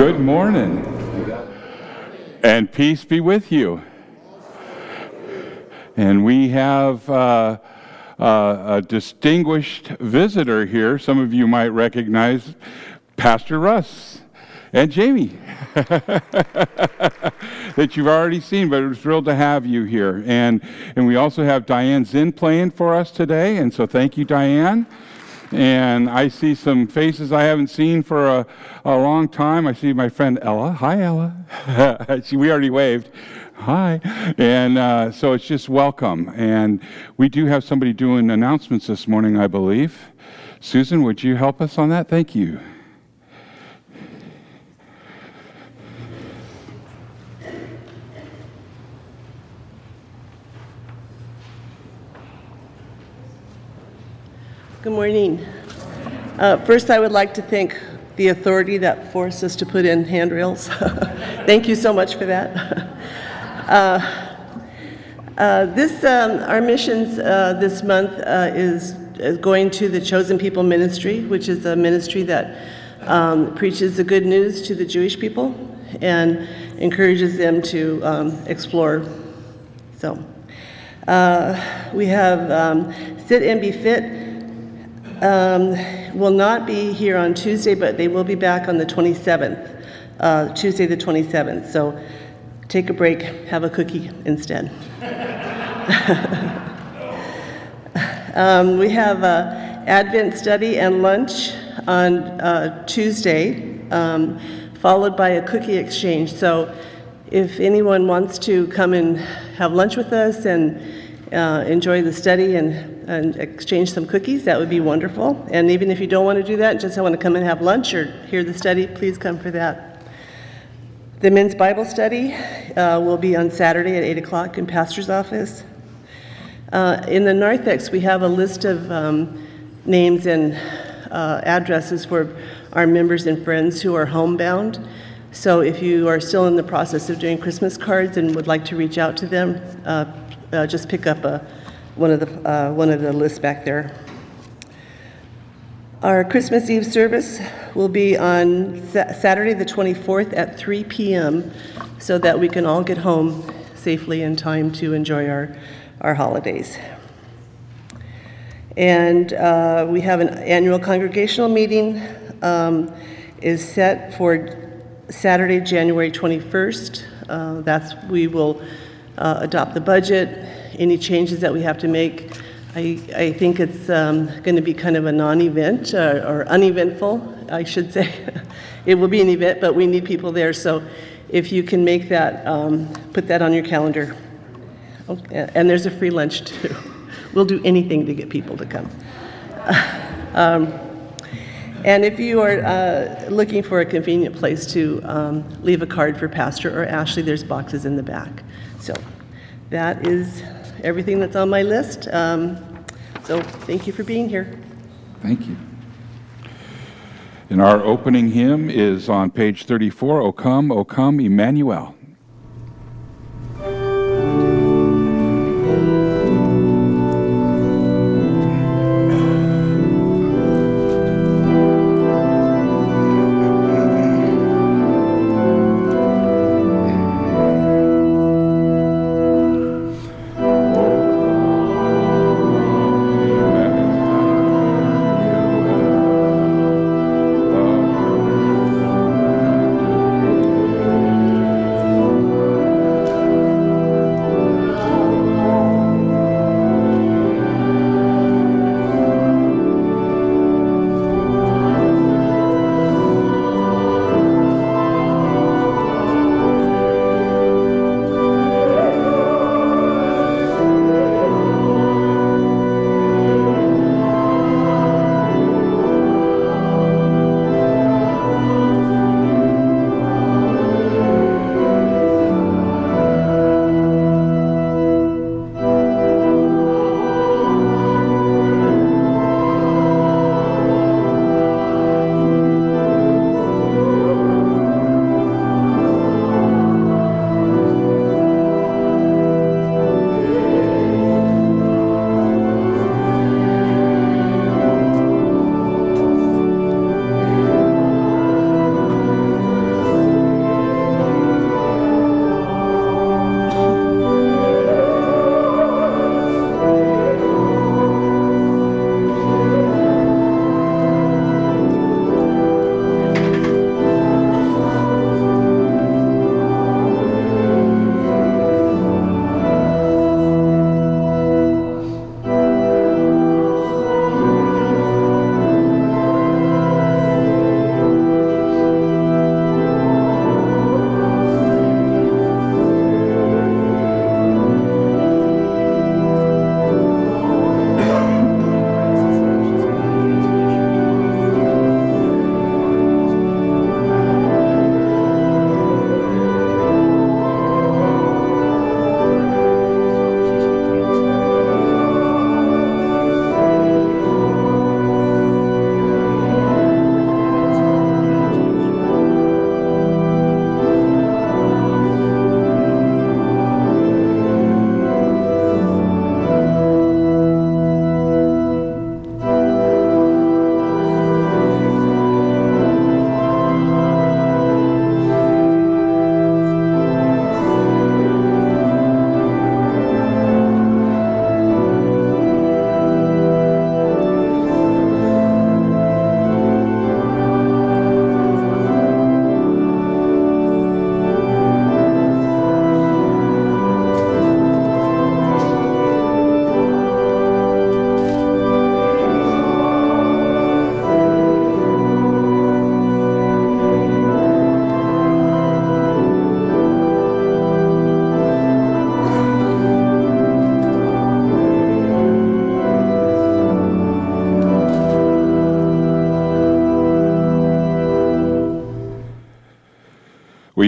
Good morning. And peace be with you. And we have uh, uh, a distinguished visitor here. Some of you might recognize Pastor Russ and Jamie that you've already seen, but we're thrilled to have you here. And, and we also have Diane Zinn playing for us today. And so thank you, Diane and I see some faces I haven't seen for a, a long time. I see my friend Ella. Hi, Ella. see, we already waved. Hi. And uh, so it's just welcome. And we do have somebody doing announcements this morning, I believe. Susan, would you help us on that? Thank you. Good morning. Uh, first, I would like to thank the authority that forced us to put in handrails. thank you so much for that. uh, uh, this, um, our missions uh, this month uh, is, is, going to the Chosen People Ministry, which is a ministry that um, preaches the good news to the Jewish people and encourages them to um, explore. So, uh, we have um, Sit and Be Fit um, will not be here on Tuesday, but they will be back on the 27th, uh, Tuesday the 27th. So take a break, have a cookie instead. um, we have a Advent study and lunch on uh, Tuesday, um, followed by a cookie exchange. So if anyone wants to come and have lunch with us and uh, enjoy the study and and exchange some cookies, that would be wonderful. And even if you don't want to do that, just want to come and have lunch or hear the study, please come for that. The men's Bible study uh, will be on Saturday at 8 o'clock in Pastor's office. Uh, in the narthex, we have a list of um, names and uh, addresses for our members and friends who are homebound. So if you are still in the process of doing Christmas cards and would like to reach out to them, uh, uh, just pick up a one of the, uh, one of the lists back there. Our Christmas Eve service will be on Saturday, the 24th at 3 p.m., so that we can all get home safely in time to enjoy our, our holidays. And uh, we have an annual congregational meeting um, is set for Saturday, January 21st. Uh, that's we will uh, adopt the budget any changes that we have to make. I, I think it's um, going to be kind of a non event uh, or uneventful, I should say. it will be an event, but we need people there. So if you can make that, um, put that on your calendar. Okay. And there's a free lunch too. we'll do anything to get people to come. um, and if you are uh, looking for a convenient place to um, leave a card for Pastor or Ashley, there's boxes in the back. So that is everything that's on my list. Um, so thank you for being here. Thank you. And our opening hymn is on page 34, O come, O come, Emmanuel.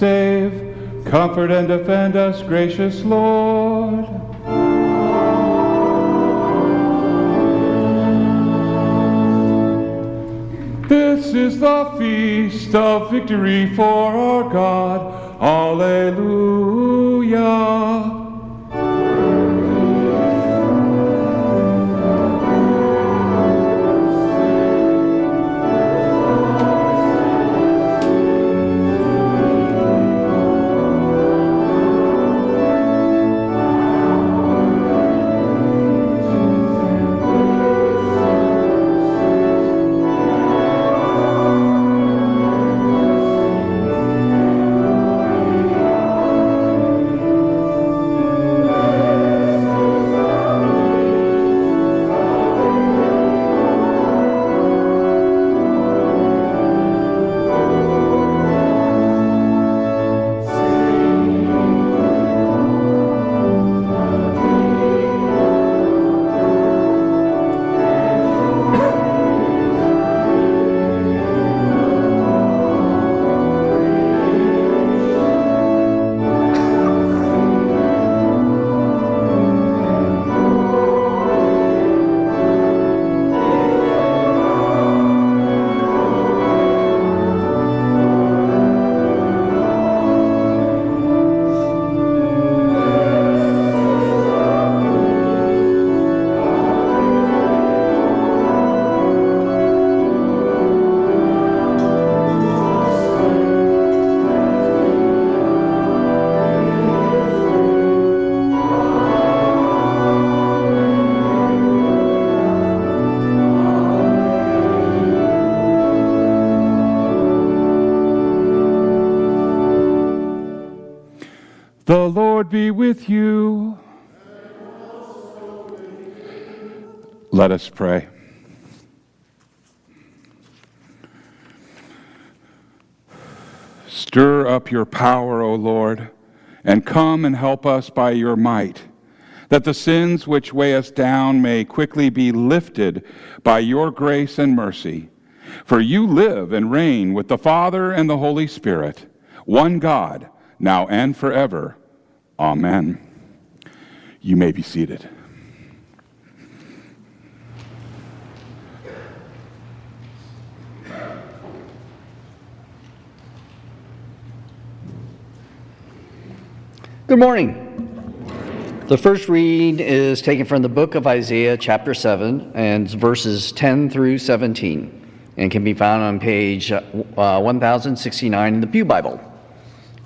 Save, comfort, and defend us, gracious Lord. This is the feast of victory for our God. Alleluia. Let us pray. Stir up your power, O Lord, and come and help us by your might, that the sins which weigh us down may quickly be lifted by your grace and mercy. For you live and reign with the Father and the Holy Spirit, one God, now and forever. Amen. You may be seated. Good morning. The first reading is taken from the book of Isaiah, chapter 7, and verses 10 through 17, and can be found on page uh, 1069 in the Pew Bible.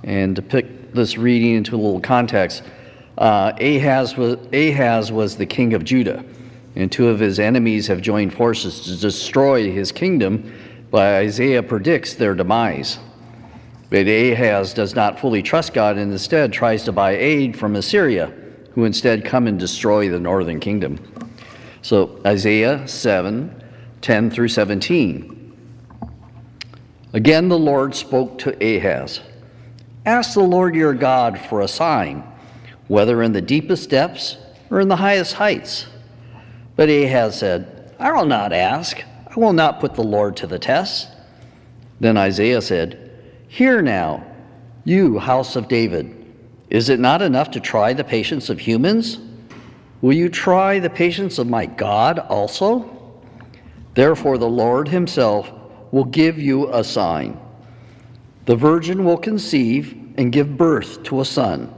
And to put this reading into a little context, uh, Ahaz, was, Ahaz was the king of Judah, and two of his enemies have joined forces to destroy his kingdom, but Isaiah predicts their demise. But Ahaz does not fully trust God and instead tries to buy aid from Assyria, who instead come and destroy the northern kingdom. So Isaiah 7 10 through 17. Again, the Lord spoke to Ahaz Ask the Lord your God for a sign, whether in the deepest depths or in the highest heights. But Ahaz said, I will not ask. I will not put the Lord to the test. Then Isaiah said, Hear now, you house of David. Is it not enough to try the patience of humans? Will you try the patience of my God also? Therefore, the Lord himself will give you a sign. The virgin will conceive and give birth to a son,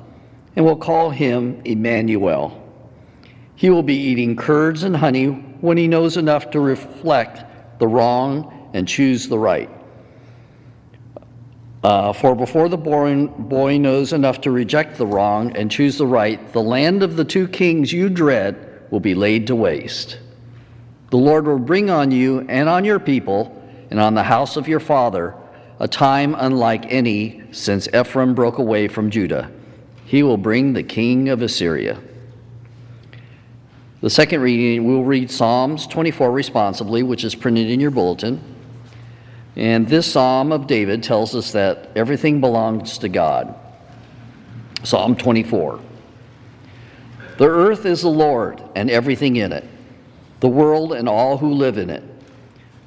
and will call him Emmanuel. He will be eating curds and honey when he knows enough to reflect the wrong and choose the right. Uh, for before the boy, boy knows enough to reject the wrong and choose the right, the land of the two kings you dread will be laid to waste. The Lord will bring on you and on your people and on the house of your father a time unlike any since Ephraim broke away from Judah. He will bring the king of Assyria. The second reading, we'll read Psalms 24 responsibly, which is printed in your bulletin. And this Psalm of David tells us that everything belongs to God. Psalm 24. The earth is the Lord and everything in it, the world and all who live in it.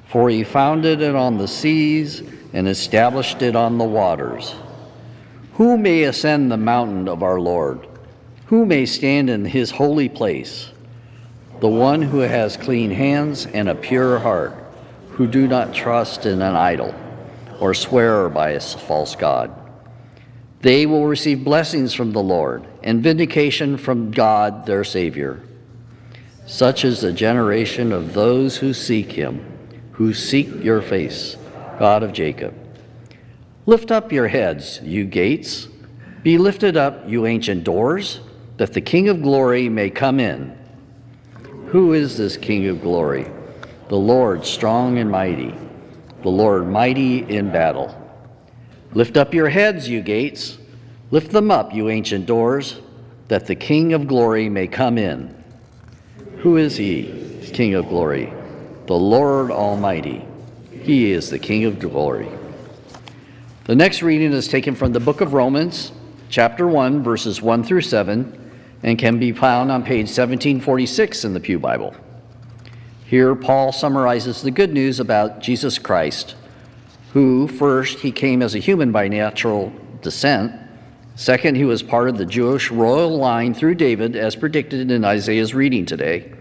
For he founded it on the seas and established it on the waters. Who may ascend the mountain of our Lord? Who may stand in his holy place? The one who has clean hands and a pure heart who do not trust in an idol or swear by a false God. They will receive blessings from the Lord and vindication from God their Savior. Such is the generation of those who seek Him, who seek your face, God of Jacob. Lift up your heads, you gates. Be lifted up, you ancient doors, that the King of glory may come in. Who is this King of glory? The Lord strong and mighty, the Lord mighty in battle. Lift up your heads, you gates, lift them up, you ancient doors, that the King of glory may come in. Who is he, King of glory? The Lord Almighty. He is the King of glory. The next reading is taken from the book of Romans, chapter 1, verses 1 through 7, and can be found on page 1746 in the Pew Bible. Here, Paul summarizes the good news about Jesus Christ, who, first, he came as a human by natural descent. Second, he was part of the Jewish royal line through David, as predicted in Isaiah's reading today.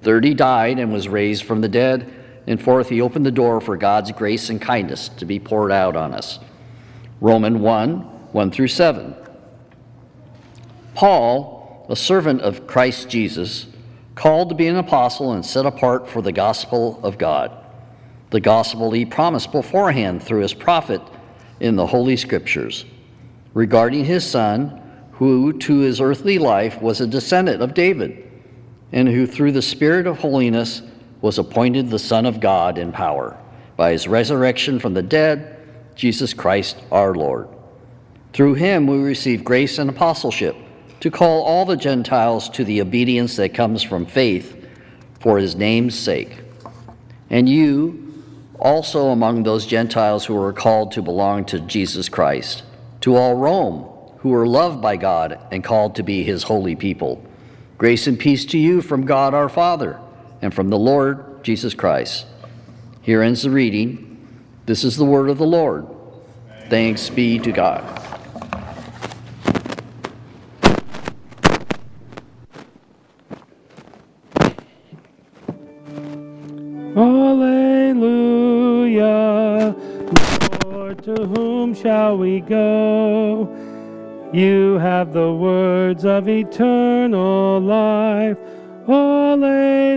Third, he died and was raised from the dead. And fourth, he opened the door for God's grace and kindness to be poured out on us. Roman 1 1 through 7. Paul, a servant of Christ Jesus, called to be an apostle and set apart for the gospel of God, the gospel he promised beforehand through his prophet in the Holy Scriptures, regarding his son, who to his earthly life was a descendant of David, and who through the Spirit of holiness was appointed the Son of God in power, by his resurrection from the dead, Jesus Christ our Lord. Through him we receive grace and apostleship to call all the Gentiles to the obedience that comes from faith for his name's sake. And you, also among those Gentiles who are called to belong to Jesus Christ, to all Rome, who are loved by God and called to be his holy people. Grace and peace to you from God our Father and from the Lord Jesus Christ. Here ends the reading. This is the word of the Lord. Thanks be to God. Shall we go? You have the words of eternal life. Alleluia.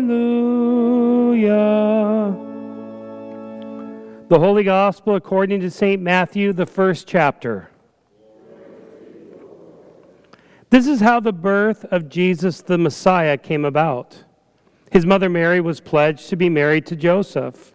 The Holy Gospel according to St. Matthew, the first chapter. This is how the birth of Jesus the Messiah came about. His mother Mary was pledged to be married to Joseph.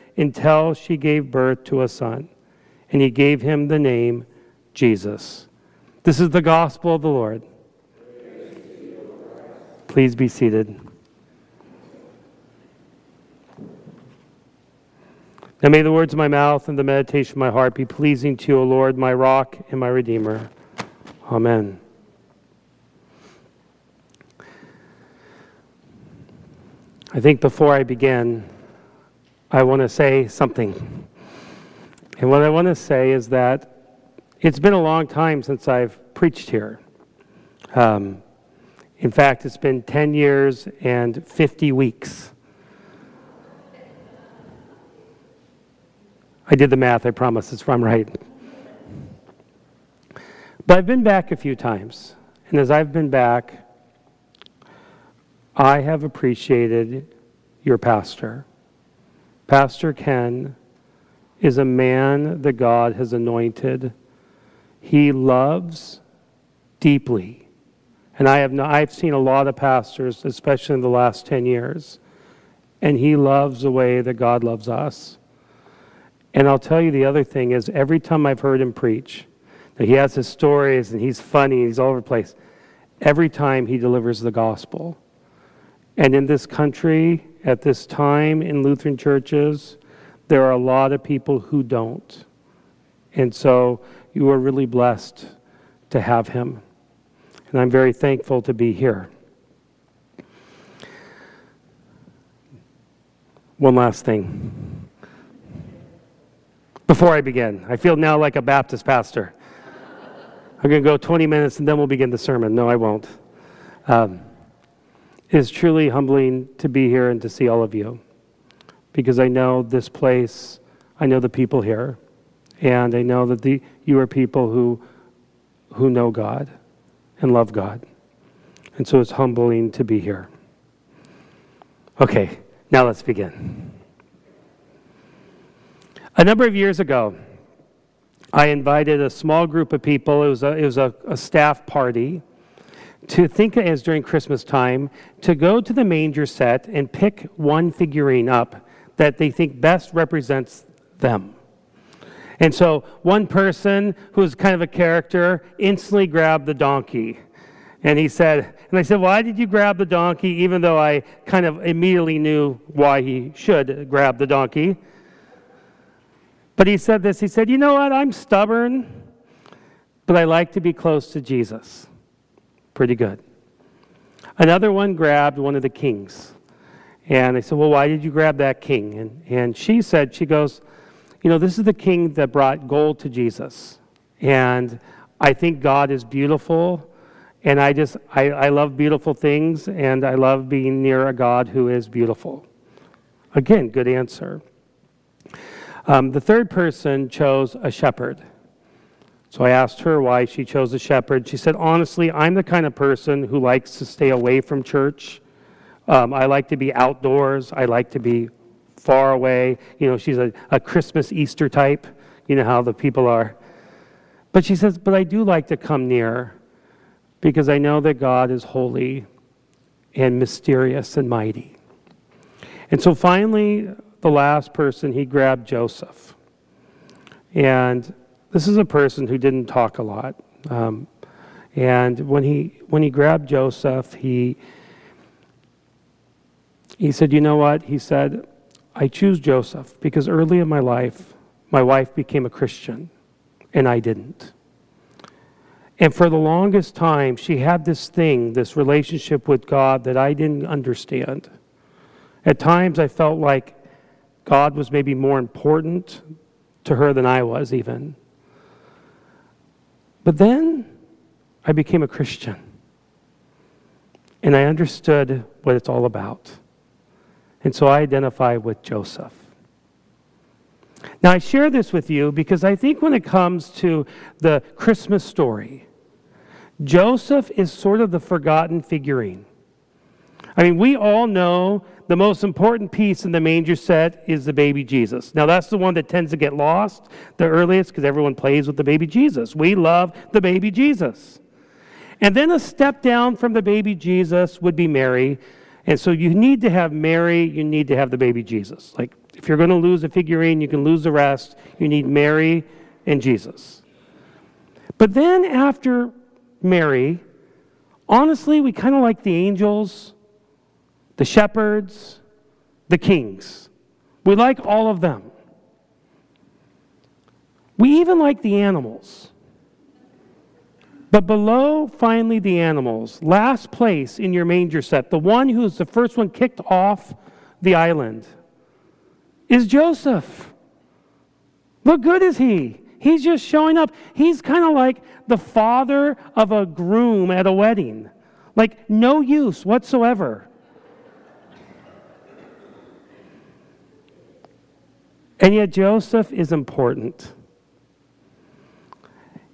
until she gave birth to a son, and he gave him the name Jesus. This is the gospel of the Lord. Please be seated. Now may the words of my mouth and the meditation of my heart be pleasing to you, O Lord, my rock and my redeemer. Amen. I think before I begin, I want to say something. And what I want to say is that it's been a long time since I've preached here. Um, in fact, it's been 10 years and 50 weeks. I did the math, I promise, it's from right. But I've been back a few times. And as I've been back, I have appreciated your pastor. Pastor Ken is a man that God has anointed. He loves deeply. And I have no, I've seen a lot of pastors, especially in the last 10 years, and he loves the way that God loves us. And I'll tell you the other thing is every time I've heard him preach, that he has his stories and he's funny, he's all over the place. Every time he delivers the gospel. And in this country, at this time in Lutheran churches, there are a lot of people who don't. And so you are really blessed to have him. And I'm very thankful to be here. One last thing. Before I begin, I feel now like a Baptist pastor. I'm going to go 20 minutes and then we'll begin the sermon. No, I won't. Um, is truly humbling to be here and to see all of you because I know this place, I know the people here, and I know that the, you are people who, who know God and love God. And so it's humbling to be here. Okay, now let's begin. A number of years ago, I invited a small group of people, it was a, it was a, a staff party to think as during Christmas time to go to the manger set and pick one figurine up that they think best represents them. And so one person who's kind of a character instantly grabbed the donkey. And he said, and I said, Why did you grab the donkey, even though I kind of immediately knew why he should grab the donkey? But he said this He said, You know what? I'm stubborn, but I like to be close to Jesus pretty good. Another one grabbed one of the kings. And they said, Well, why did you grab that king? And, and she said, She goes, You know, this is the king that brought gold to Jesus. And I think God is beautiful. And I just, I, I love beautiful things. And I love being near a God who is beautiful. Again, good answer. Um, the third person chose a shepherd. So I asked her why she chose a shepherd. She said, Honestly, I'm the kind of person who likes to stay away from church. Um, I like to be outdoors. I like to be far away. You know, she's a, a Christmas Easter type. You know how the people are. But she says, But I do like to come near because I know that God is holy and mysterious and mighty. And so finally, the last person, he grabbed Joseph. And this is a person who didn't talk a lot. Um, and when he, when he grabbed Joseph, he, he said, You know what? He said, I choose Joseph because early in my life, my wife became a Christian and I didn't. And for the longest time, she had this thing, this relationship with God that I didn't understand. At times, I felt like God was maybe more important to her than I was, even. But then I became a Christian. And I understood what it's all about. And so I identify with Joseph. Now, I share this with you because I think when it comes to the Christmas story, Joseph is sort of the forgotten figurine. I mean, we all know the most important piece in the manger set is the baby Jesus. Now, that's the one that tends to get lost the earliest because everyone plays with the baby Jesus. We love the baby Jesus. And then a step down from the baby Jesus would be Mary. And so you need to have Mary, you need to have the baby Jesus. Like, if you're going to lose a figurine, you can lose the rest. You need Mary and Jesus. But then after Mary, honestly, we kind of like the angels the shepherds, the kings. We like all of them. We even like the animals. But below, finally, the animals, last place in your manger set, the one who's the first one kicked off the island, is Joseph. What good is he? He's just showing up. He's kind of like the father of a groom at a wedding, like no use whatsoever. And yet, Joseph is important.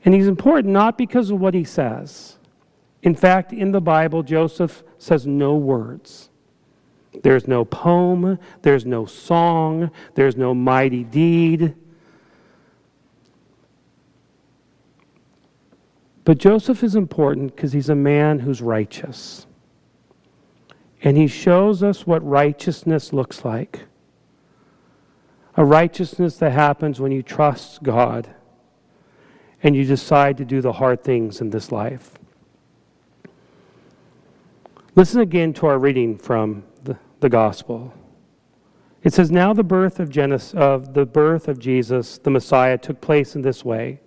And he's important not because of what he says. In fact, in the Bible, Joseph says no words. There's no poem, there's no song, there's no mighty deed. But Joseph is important because he's a man who's righteous. And he shows us what righteousness looks like a righteousness that happens when you trust God and you decide to do the hard things in this life. Listen again to our reading from the, the gospel. It says, Now the birth of, Genesis, of the birth of Jesus, the Messiah, took place in this way.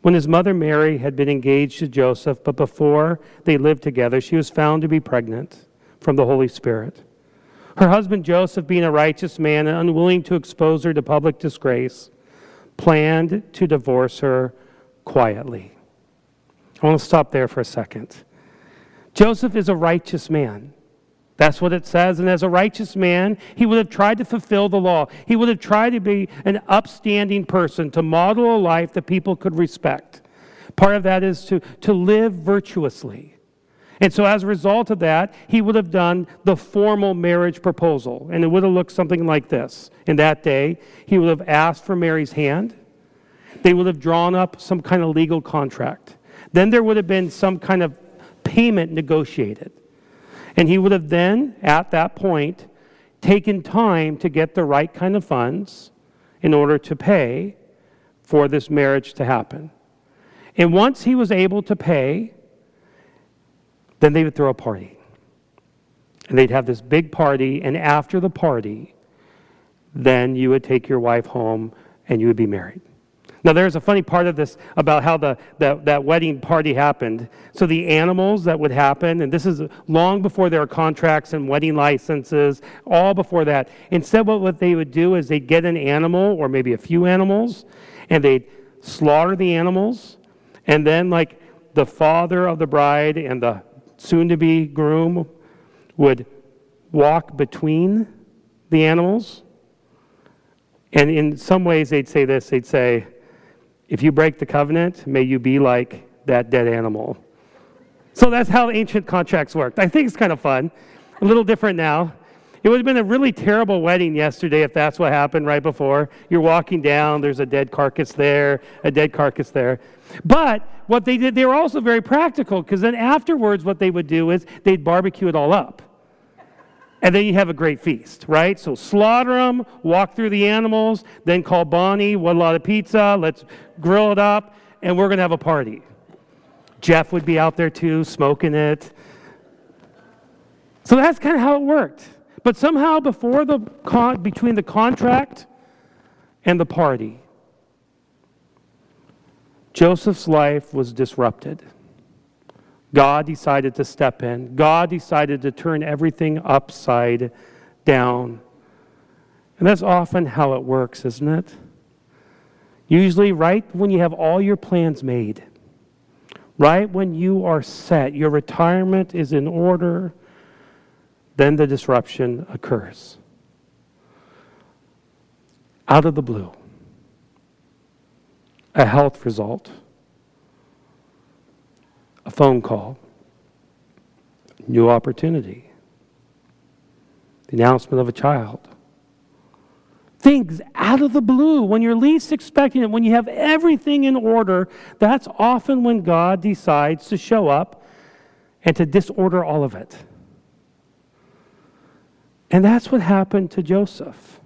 When his mother Mary had been engaged to Joseph, but before they lived together, she was found to be pregnant from the Holy Spirit. Her husband Joseph, being a righteous man and unwilling to expose her to public disgrace, planned to divorce her quietly. I want to stop there for a second. Joseph is a righteous man. That's what it says. And as a righteous man, he would have tried to fulfill the law. He would have tried to be an upstanding person, to model a life that people could respect. Part of that is to, to live virtuously. And so, as a result of that, he would have done the formal marriage proposal. And it would have looked something like this. In that day, he would have asked for Mary's hand. They would have drawn up some kind of legal contract. Then there would have been some kind of payment negotiated. And he would have then, at that point, taken time to get the right kind of funds in order to pay for this marriage to happen. And once he was able to pay, then they would throw a party. And they'd have this big party, and after the party, then you would take your wife home and you would be married. Now, there's a funny part of this about how the, that, that wedding party happened. So, the animals that would happen, and this is long before there are contracts and wedding licenses, all before that. Instead, what, what they would do is they'd get an animal or maybe a few animals, and they'd slaughter the animals, and then, like, the father of the bride and the soon to be groom would walk between the animals. And in some ways, they'd say this they'd say, if you break the covenant, may you be like that dead animal. So that's how ancient contracts worked. I think it's kind of fun. A little different now. It would have been a really terrible wedding yesterday if that's what happened right before. You're walking down, there's a dead carcass there, a dead carcass there. But what they did, they were also very practical because then afterwards, what they would do is they'd barbecue it all up. And then you have a great feast, right? So slaughter them, walk through the animals, then call Bonnie, what a lot of pizza, let's grill it up, and we're going to have a party. Jeff would be out there too, smoking it. So that's kind of how it worked. But somehow, before the con- between the contract and the party, Joseph's life was disrupted. God decided to step in. God decided to turn everything upside down. And that's often how it works, isn't it? Usually, right when you have all your plans made, right when you are set, your retirement is in order, then the disruption occurs. Out of the blue, a health result a phone call, new opportunity, the announcement of a child. Things out of the blue when you're least expecting it, when you have everything in order, that's often when God decides to show up and to disorder all of it. And that's what happened to Joseph.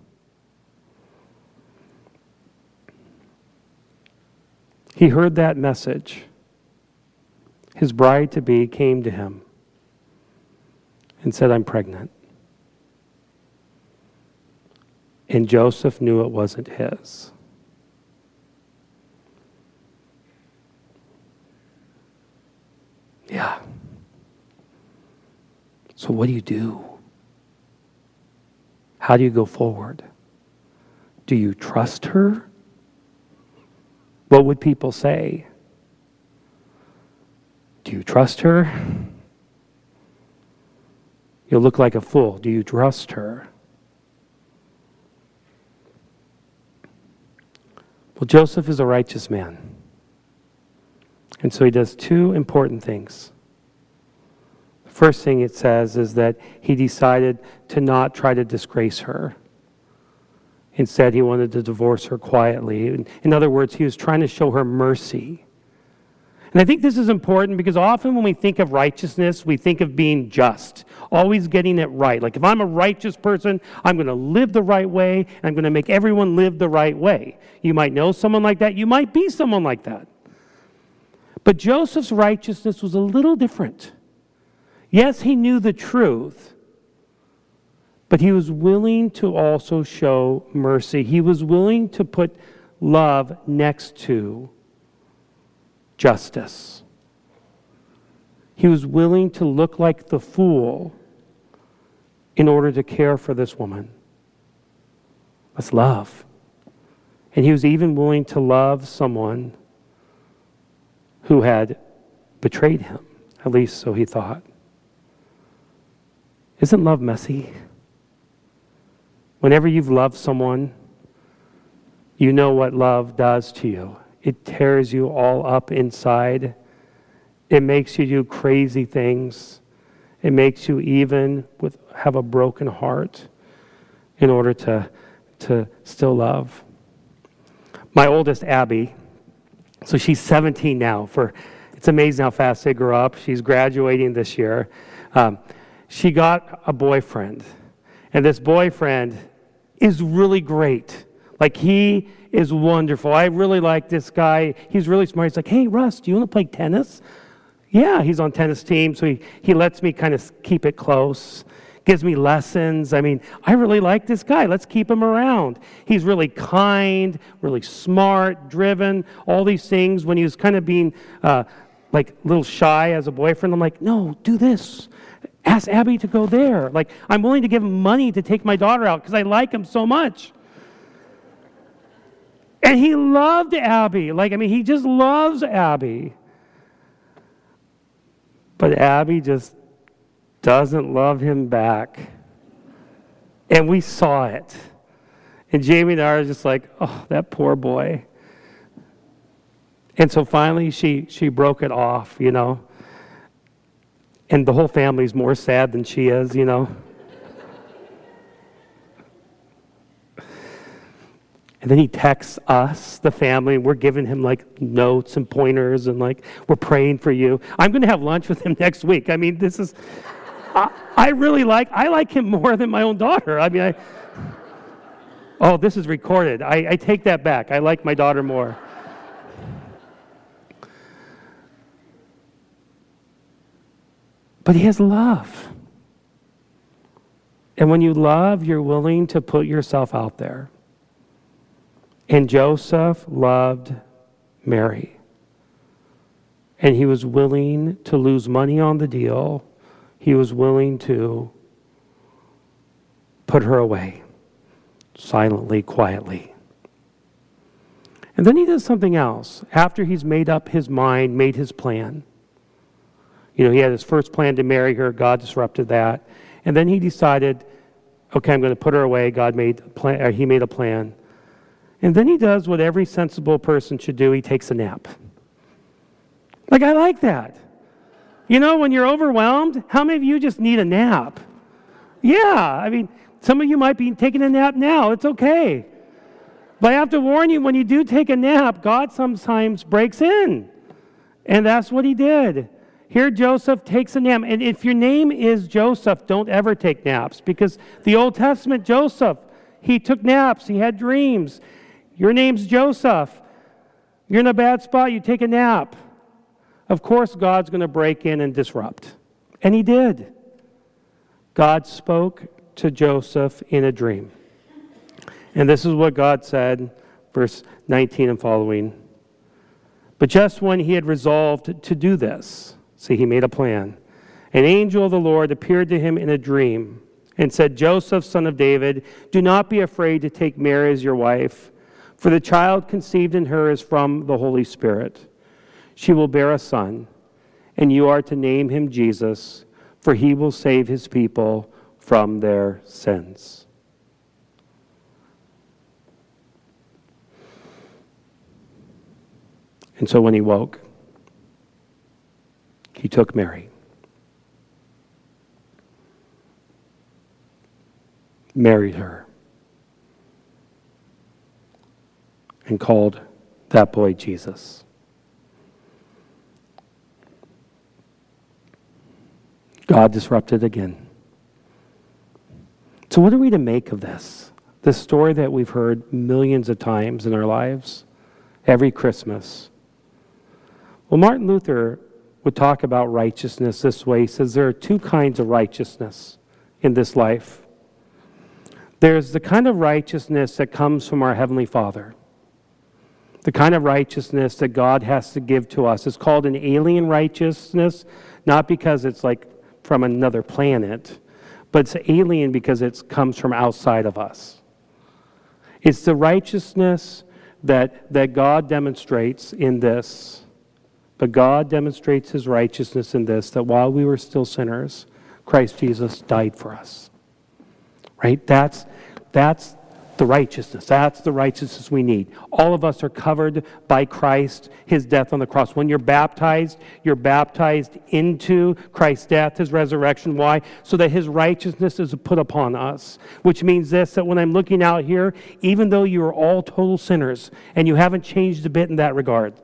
He heard that message his bride to be came to him and said, I'm pregnant. And Joseph knew it wasn't his. Yeah. So, what do you do? How do you go forward? Do you trust her? What would people say? Do you trust her? You'll look like a fool. Do you trust her? Well, Joseph is a righteous man. And so he does two important things. First thing it says is that he decided to not try to disgrace her. Instead, he wanted to divorce her quietly. In other words, he was trying to show her mercy. And I think this is important because often when we think of righteousness, we think of being just, always getting it right. Like if I'm a righteous person, I'm going to live the right way, and I'm going to make everyone live the right way. You might know someone like that, you might be someone like that. But Joseph's righteousness was a little different. Yes, he knew the truth, but he was willing to also show mercy. He was willing to put love next to justice. He was willing to look like the fool in order to care for this woman. That's love. And he was even willing to love someone who had betrayed him, at least so he thought. Isn't love messy? Whenever you've loved someone, you know what love does to you. It tears you all up inside. It makes you do crazy things. It makes you even with, have a broken heart in order to, to still love. My oldest, Abby, so she's 17 now. For It's amazing how fast they grow up. She's graduating this year. Um, she got a boyfriend, and this boyfriend is really great. Like, he is wonderful. I really like this guy. He's really smart. He's like, hey, Russ, do you want to play tennis? Yeah, he's on tennis team, so he, he lets me kind of keep it close gives me lessons. I mean, I really like this guy. Let's keep him around. He's really kind, really smart, driven, all these things. When he was kind of being uh, like a little shy as a boyfriend, I'm like, no, do this. Ask Abby to go there. Like, I'm willing to give him money to take my daughter out because I like him so much. And he loved Abby. Like, I mean, he just loves Abby. But Abby just doesn't love him back. And we saw it. And Jamie and I are just like, oh, that poor boy. And so finally she, she broke it off, you know. And the whole family's more sad than she is, you know. And then he texts us, the family, we're giving him like notes and pointers and like, we're praying for you. I'm going to have lunch with him next week. I mean, this is, I, I really like, I like him more than my own daughter. I mean, I, oh, this is recorded. I, I take that back. I like my daughter more. But he has love. And when you love, you're willing to put yourself out there. And Joseph loved Mary. And he was willing to lose money on the deal. He was willing to put her away silently, quietly. And then he does something else. After he's made up his mind, made his plan. You know, he had his first plan to marry her, God disrupted that. And then he decided, okay, I'm going to put her away. God made plan, uh, he made a plan. And then he does what every sensible person should do he takes a nap. Like, I like that. You know, when you're overwhelmed, how many of you just need a nap? Yeah, I mean, some of you might be taking a nap now. It's okay. But I have to warn you when you do take a nap, God sometimes breaks in. And that's what he did. Here, Joseph takes a nap. And if your name is Joseph, don't ever take naps because the Old Testament, Joseph, he took naps, he had dreams. Your name's Joseph. You're in a bad spot, you take a nap. Of course, God's going to break in and disrupt. And he did. God spoke to Joseph in a dream. And this is what God said, verse 19 and following. But just when he had resolved to do this, see, he made a plan, an angel of the Lord appeared to him in a dream and said, Joseph, son of David, do not be afraid to take Mary as your wife for the child conceived in her is from the Holy Spirit. She will bear a son, and you are to name him Jesus, for he will save his people from their sins. And so when he woke, he took Mary. Married her. and called that boy Jesus. God disrupted again. So, what are we to make of this? This story that we've heard millions of times in our lives, every Christmas. Well, Martin Luther would talk about righteousness this way. He says there are two kinds of righteousness in this life. There's the kind of righteousness that comes from our Heavenly Father the kind of righteousness that God has to give to us. It's called an alien righteousness, not because it's like from another planet, but it's alien because it comes from outside of us. It's the righteousness that, that God demonstrates in this. But God demonstrates his righteousness in this that while we were still sinners, Christ Jesus died for us. Right? That's, that's the righteousness. That's the righteousness we need. All of us are covered by Christ, his death on the cross. When you're baptized, you're baptized into Christ's death, his resurrection. Why? So that his righteousness is put upon us. Which means this that when I'm looking out here, even though you are all total sinners and you haven't changed a bit in that regard,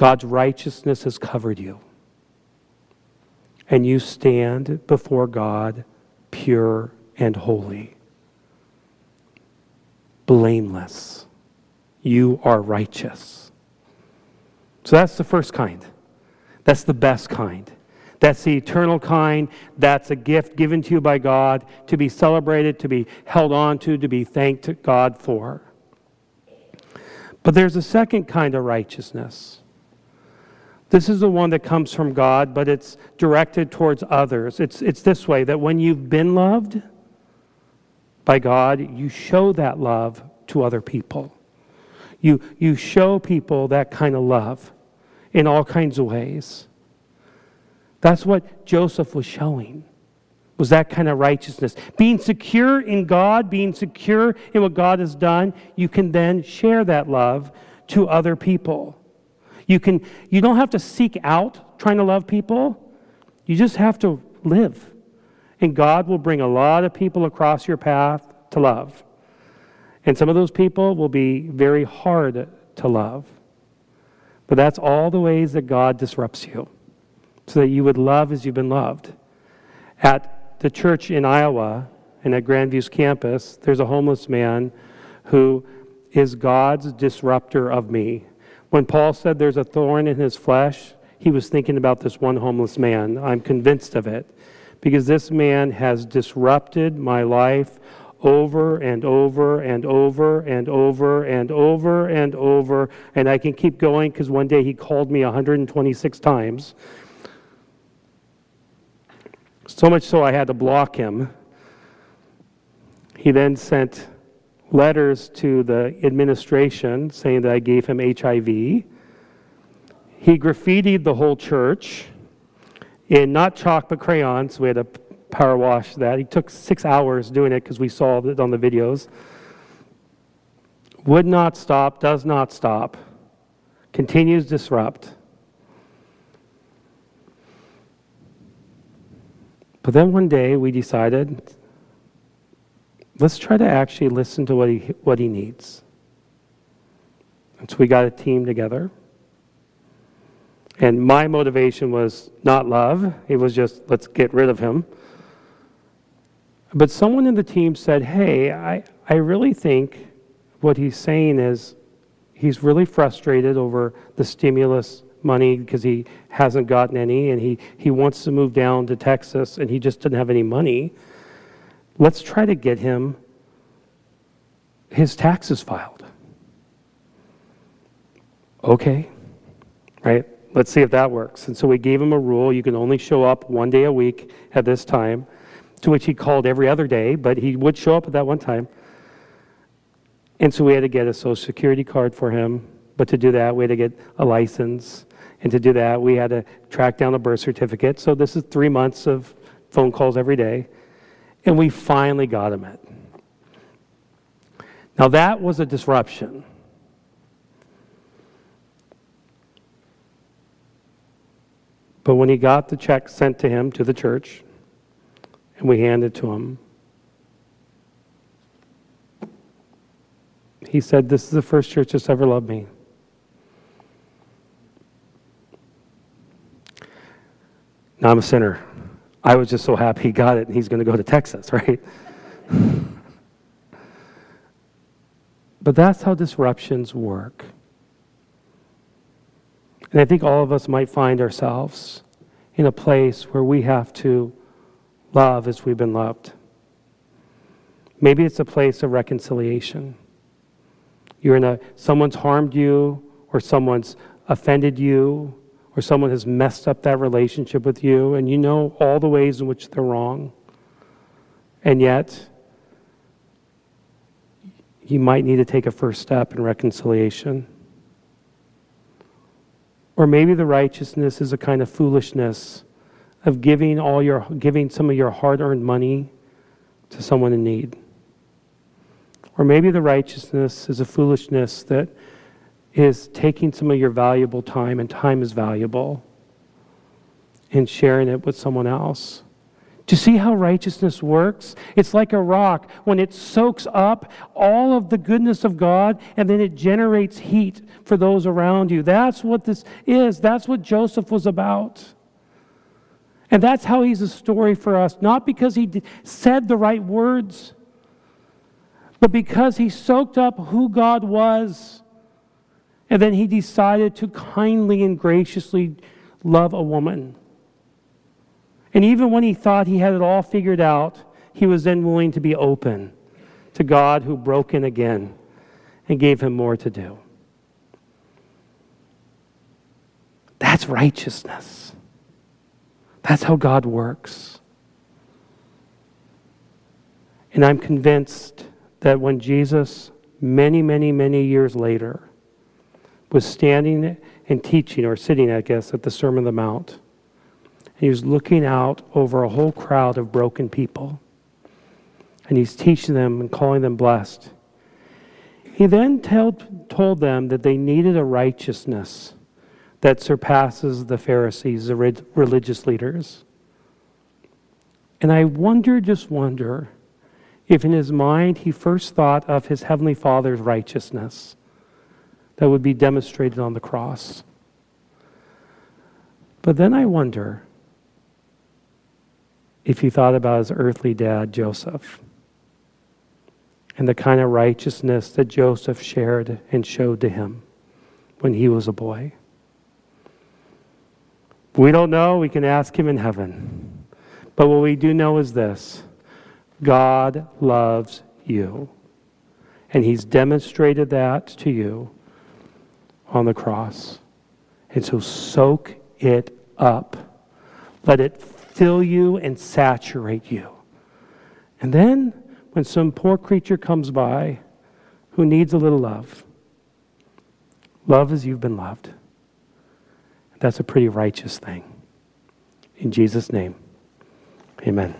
God's righteousness has covered you. And you stand before God pure and holy, blameless. You are righteous. So that's the first kind. That's the best kind. That's the eternal kind. That's a gift given to you by God to be celebrated, to be held on to, to be thanked God for. But there's a second kind of righteousness. This is the one that comes from God, but it's directed towards others. It's, it's this way that when you've been loved by God, you show that love to other people. You, you show people that kind of love in all kinds of ways. That's what Joseph was showing. Was that kind of righteousness. Being secure in God, being secure in what God has done, you can then share that love to other people. You can you don't have to seek out trying to love people. You just have to live. And God will bring a lot of people across your path to love. And some of those people will be very hard to love. But that's all the ways that God disrupts you so that you would love as you've been loved. At the church in Iowa and at Grandview's campus, there's a homeless man who is God's disruptor of me. When Paul said there's a thorn in his flesh, he was thinking about this one homeless man. I'm convinced of it because this man has disrupted my life over and over and over and over and over and over. And I can keep going because one day he called me 126 times. So much so I had to block him. He then sent letters to the administration saying that I gave him HIV. He graffitied the whole church in not chalk but crayons. We had to power wash that. He took six hours doing it because we saw it on the videos. Would not stop, does not stop, continues disrupt. But then one day we decided let's try to actually listen to what he, what he needs. And so we got a team together. And my motivation was not love, it was just let's get rid of him. But someone in the team said, Hey, I, I really think what he's saying is he's really frustrated over the stimulus money because he hasn't gotten any and he, he wants to move down to Texas and he just didn't have any money. Let's try to get him his taxes filed. Okay, right? Let's see if that works. And so we gave him a rule you can only show up one day a week at this time, to which he called every other day, but he would show up at that one time. And so we had to get a social security card for him. But to do that, we had to get a license. And to do that, we had to track down a birth certificate. So this is three months of phone calls every day. And we finally got him it. Now, that was a disruption. But when he got the check sent to him to the church, and we handed to him, he said, This is the first church that's ever loved me. Now I'm a sinner. I was just so happy he got it and he's going to go to Texas, right? but that's how disruptions work. And I think all of us might find ourselves in a place where we have to love as we've been loved. Maybe it's a place of reconciliation. You're in a someone's harmed you or someone's offended you or someone has messed up that relationship with you and you know all the ways in which they're wrong. And yet, you might need to take a first step in reconciliation. Or maybe the righteousness is a kind of foolishness of giving all your giving some of your hard-earned money to someone in need. Or maybe the righteousness is a foolishness that is taking some of your valuable time, and time is valuable, and sharing it with someone else. You see how righteousness works? It's like a rock when it soaks up all of the goodness of God and then it generates heat for those around you. That's what this is. That's what Joseph was about. And that's how he's a story for us, not because he said the right words, but because he soaked up who God was and then he decided to kindly and graciously love a woman And even when he thought he had it all figured out, he was then willing to be open to God who broke in again and gave him more to do. That's righteousness. That's how God works. And I'm convinced that when Jesus, many, many, many years later, was standing and teaching, or sitting, I guess, at the Sermon on the Mount, and he was looking out over a whole crowd of broken people, and he's teaching them and calling them blessed. He then told, told them that they needed a righteousness that surpasses the Pharisees, the religious leaders. And I wonder, just wonder, if in his mind he first thought of his Heavenly Father's righteousness that would be demonstrated on the cross. But then I wonder if he thought about his earthly dad, Joseph, and the kind of righteousness that Joseph shared and showed to him when he was a boy. We don't know. We can ask him in heaven. But what we do know is this God loves you. And he's demonstrated that to you on the cross. And so soak it up. Let it fill you and saturate you. And then, when some poor creature comes by who needs a little love, love as you've been loved. That's a pretty righteous thing. In Jesus' name, amen.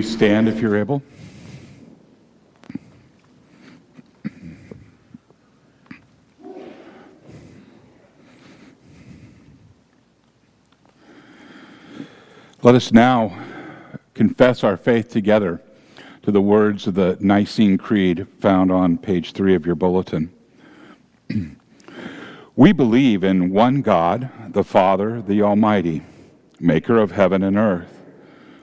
Please stand if you're able. Let us now confess our faith together to the words of the Nicene Creed found on page three of your bulletin. we believe in one God, the Father, the Almighty, maker of heaven and earth,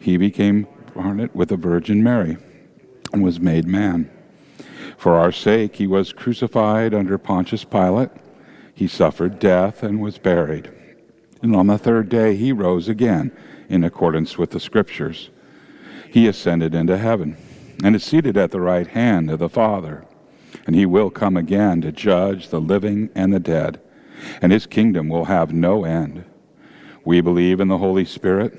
he became incarnate with the Virgin Mary and was made man. For our sake, he was crucified under Pontius Pilate. He suffered death and was buried. And on the third day, he rose again in accordance with the Scriptures. He ascended into heaven and is seated at the right hand of the Father. And he will come again to judge the living and the dead, and his kingdom will have no end. We believe in the Holy Spirit,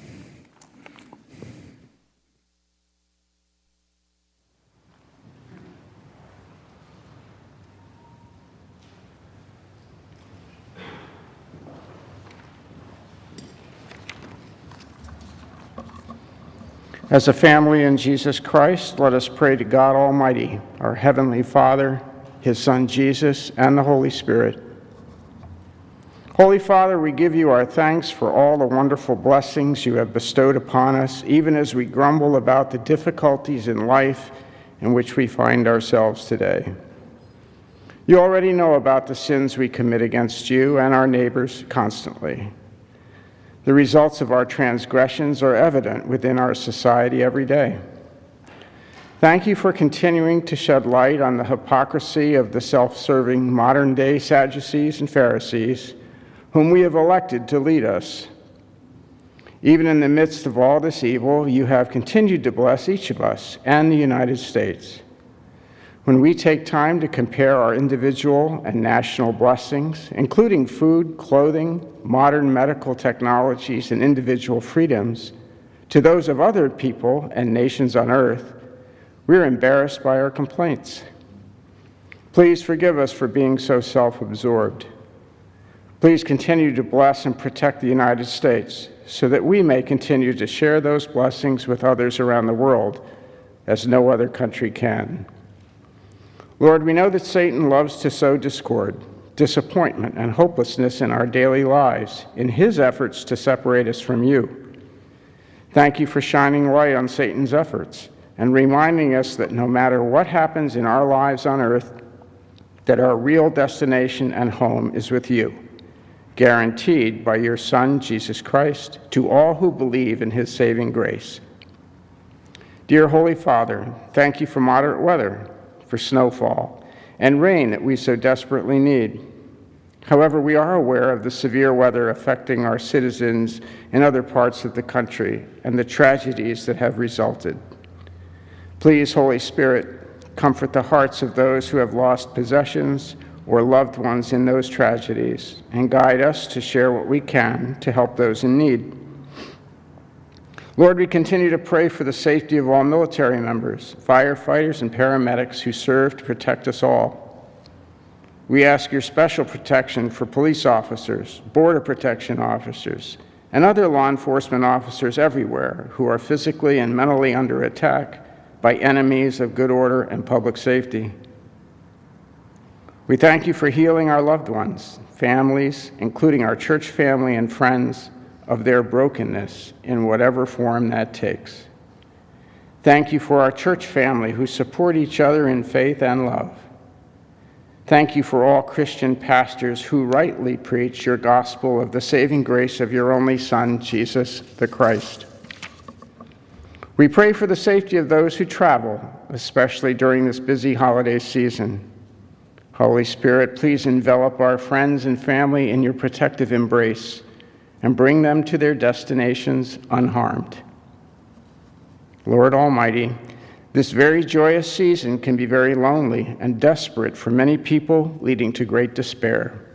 As a family in Jesus Christ, let us pray to God Almighty, our Heavenly Father, His Son Jesus, and the Holy Spirit. Holy Father, we give you our thanks for all the wonderful blessings you have bestowed upon us, even as we grumble about the difficulties in life in which we find ourselves today. You already know about the sins we commit against you and our neighbors constantly. The results of our transgressions are evident within our society every day. Thank you for continuing to shed light on the hypocrisy of the self serving modern day Sadducees and Pharisees, whom we have elected to lead us. Even in the midst of all this evil, you have continued to bless each of us and the United States. When we take time to compare our individual and national blessings, including food, clothing, modern medical technologies, and individual freedoms, to those of other people and nations on earth, we're embarrassed by our complaints. Please forgive us for being so self absorbed. Please continue to bless and protect the United States so that we may continue to share those blessings with others around the world as no other country can. Lord, we know that Satan loves to sow discord, disappointment, and hopelessness in our daily lives in his efforts to separate us from you. Thank you for shining light on Satan's efforts and reminding us that no matter what happens in our lives on earth, that our real destination and home is with you, guaranteed by your Son, Jesus Christ, to all who believe in his saving grace. Dear Holy Father, thank you for moderate weather for snowfall and rain that we so desperately need. However, we are aware of the severe weather affecting our citizens in other parts of the country and the tragedies that have resulted. Please, Holy Spirit, comfort the hearts of those who have lost possessions or loved ones in those tragedies and guide us to share what we can to help those in need. Lord, we continue to pray for the safety of all military members, firefighters, and paramedics who serve to protect us all. We ask your special protection for police officers, border protection officers, and other law enforcement officers everywhere who are physically and mentally under attack by enemies of good order and public safety. We thank you for healing our loved ones, families, including our church family and friends of their brokenness in whatever form that takes. Thank you for our church family who support each other in faith and love. Thank you for all Christian pastors who rightly preach your gospel of the saving grace of your only Son, Jesus the Christ. We pray for the safety of those who travel, especially during this busy holiday season. Holy Spirit, please envelop our friends and family in your protective embrace and bring them to their destinations unharmed. Lord Almighty, this very joyous season can be very lonely and desperate for many people, leading to great despair.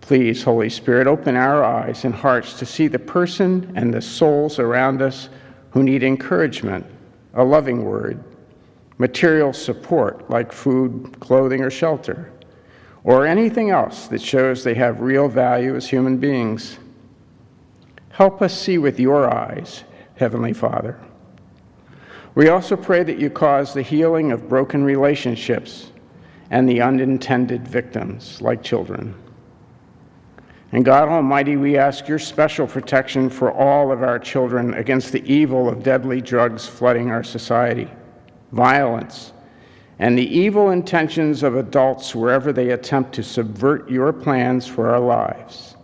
Please, Holy Spirit, open our eyes and hearts to see the person and the souls around us who need encouragement, a loving word, material support like food, clothing, or shelter, or anything else that shows they have real value as human beings. Help us see with your eyes, Heavenly Father. We also pray that you cause the healing of broken relationships and the unintended victims, like children. And God Almighty, we ask your special protection for all of our children against the evil of deadly drugs flooding our society, violence, and the evil intentions of adults wherever they attempt to subvert your plans for our lives.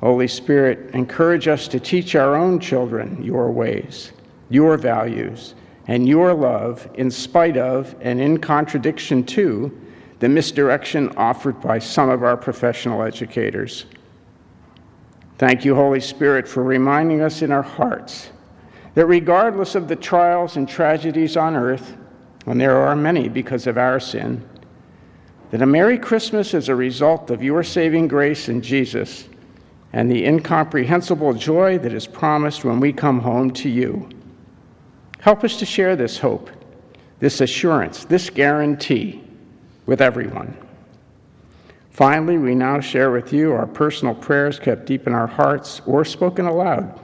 Holy Spirit, encourage us to teach our own children your ways your values, and your love in spite of and in contradiction to the misdirection offered by some of our professional educators. Thank you, Holy Spirit, for reminding us in our hearts that regardless of the trials and tragedies on earth, and there are many because of our sin, that a Merry Christmas is a result of your saving grace in Jesus and the incomprehensible joy that is promised when we come home to you. Help us to share this hope, this assurance, this guarantee with everyone. Finally, we now share with you our personal prayers kept deep in our hearts or spoken aloud.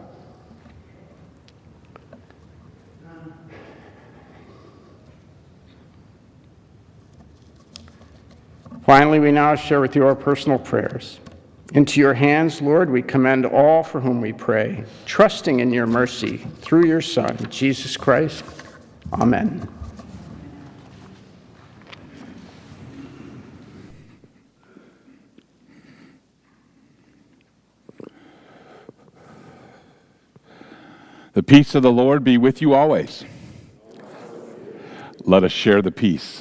Finally, we now share with you our personal prayers. Into your hands, Lord, we commend all for whom we pray, trusting in your mercy through your Son, Jesus Christ. Amen. The peace of the Lord be with you always. Let us share the peace.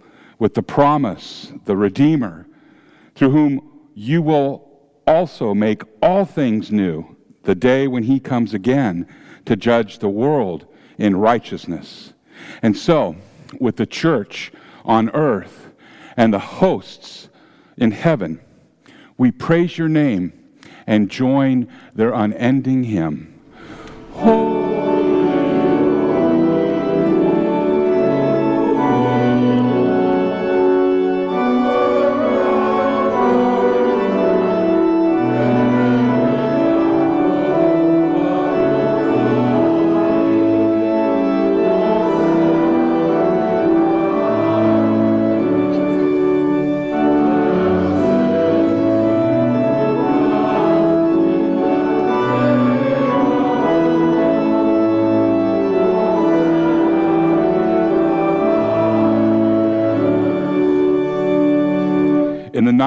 with the promise, the Redeemer, through whom you will also make all things new the day when he comes again to judge the world in righteousness. And so, with the church on earth and the hosts in heaven, we praise your name and join their unending hymn.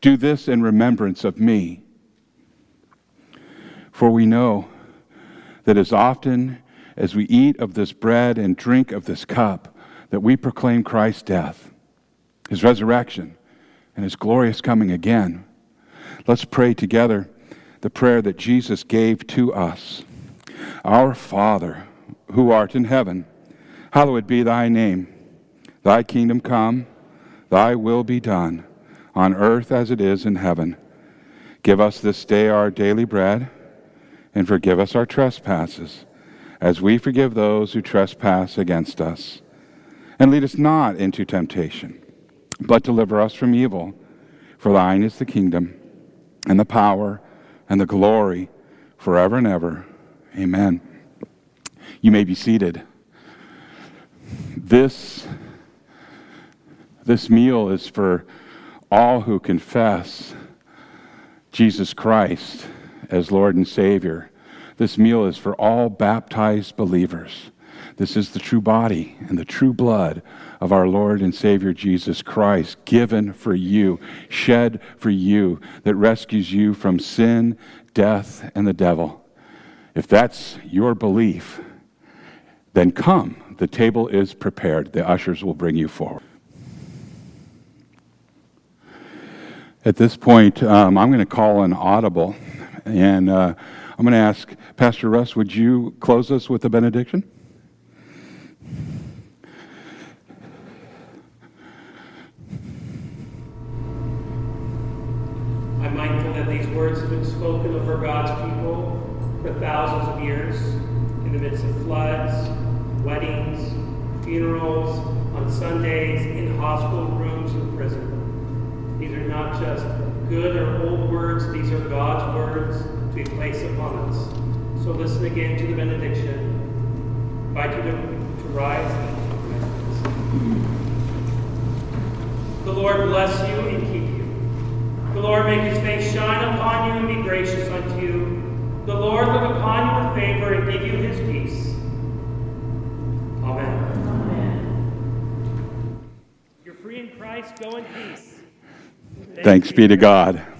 Do this in remembrance of me. For we know that as often as we eat of this bread and drink of this cup, that we proclaim Christ's death, his resurrection, and his glorious coming again. Let's pray together the prayer that Jesus gave to us. Our Father, who art in heaven, hallowed be thy name. Thy kingdom come, thy will be done, on earth as it is in heaven. Give us this day our daily bread, and forgive us our trespasses, as we forgive those who trespass against us. And lead us not into temptation, but deliver us from evil. For thine is the kingdom, and the power, and the glory, forever and ever. Amen. You may be seated. This this meal is for all who confess Jesus Christ as Lord and Savior. This meal is for all baptized believers. This is the true body and the true blood of our Lord and Savior Jesus Christ, given for you, shed for you, that rescues you from sin, death, and the devil. If that's your belief, then come. The table is prepared. The ushers will bring you forward. At this point, um, I'm going to call an audible, and uh, I'm going to ask Pastor Russ, would you close us with a benediction? I'm mindful that these words have been spoken over God's people for thousands of years in the midst of floods, weddings, funerals, on Sundays, in hospital rooms. These are not just good or old words, these are God's words to be placed upon us. So listen again to the benediction. I invite you to, to rise. The Lord bless you and keep you. The Lord make his face shine upon you and be gracious unto you. The Lord look upon you with favor and give you his peace. Amen. Amen. You're free in Christ. Go in peace. Thanks be to God.